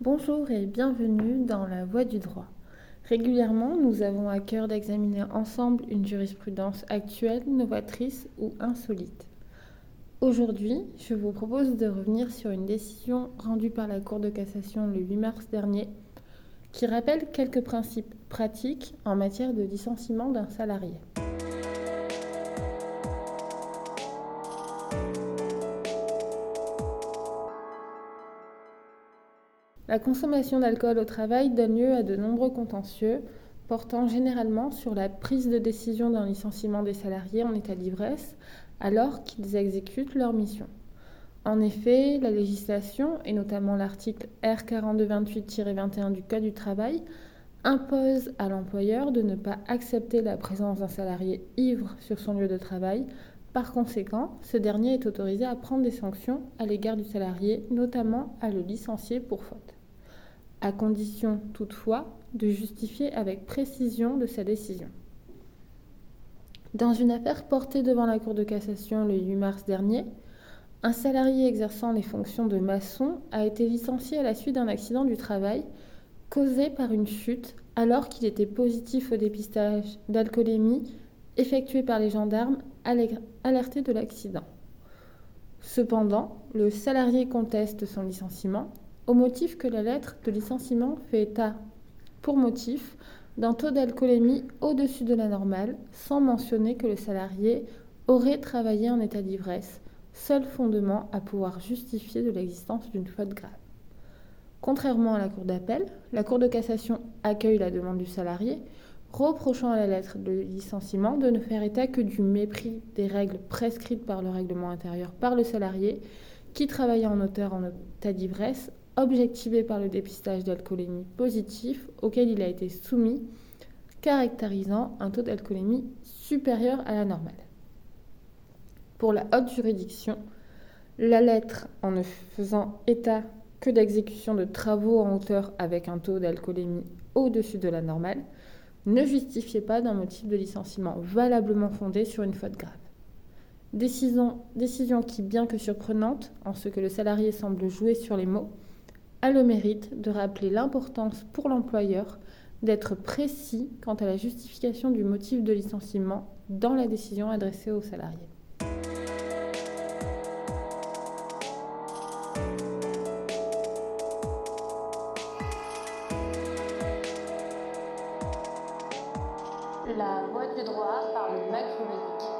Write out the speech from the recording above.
Bonjour et bienvenue dans la Voie du droit. Régulièrement, nous avons à cœur d'examiner ensemble une jurisprudence actuelle, novatrice ou insolite. Aujourd'hui, je vous propose de revenir sur une décision rendue par la Cour de cassation le 8 mars dernier qui rappelle quelques principes pratiques en matière de licenciement d'un salarié. La consommation d'alcool au travail donne lieu à de nombreux contentieux, portant généralement sur la prise de décision d'un licenciement des salariés en état d'ivresse alors qu'ils exécutent leur mission. En effet, la législation, et notamment l'article R4228-21 du Code du travail, impose à l'employeur de ne pas accepter la présence d'un salarié ivre sur son lieu de travail. Par conséquent, ce dernier est autorisé à prendre des sanctions à l'égard du salarié, notamment à le licencier pour faute à condition toutefois de justifier avec précision de sa décision. Dans une affaire portée devant la Cour de cassation le 8 mars dernier, un salarié exerçant les fonctions de maçon a été licencié à la suite d'un accident du travail causé par une chute alors qu'il était positif au dépistage d'alcoolémie effectué par les gendarmes alertés de l'accident. Cependant, le salarié conteste son licenciement au motif que la lettre de licenciement fait état, pour motif, d'un taux d'alcoolémie au-dessus de la normale, sans mentionner que le salarié aurait travaillé en état d'ivresse, seul fondement à pouvoir justifier de l'existence d'une faute grave. Contrairement à la Cour d'appel, la Cour de cassation accueille la demande du salarié, reprochant à la lettre de licenciement de ne faire état que du mépris des règles prescrites par le règlement intérieur par le salarié qui travaillait en hauteur en état d'ivresse objectivé par le dépistage d'alcoolémie positif auquel il a été soumis, caractérisant un taux d'alcoolémie supérieur à la normale. Pour la haute juridiction, la lettre, en ne faisant état que d'exécution de travaux en hauteur avec un taux d'alcoolémie au-dessus de la normale, ne justifiait pas d'un motif de licenciement valablement fondé sur une faute grave. Décision, décision qui, bien que surprenante, en ce que le salarié semble jouer sur les mots, a le mérite de rappeler l'importance pour l'employeur d'être précis quant à la justification du motif de licenciement dans la décision adressée au salarié. La voie du droit par le MAC.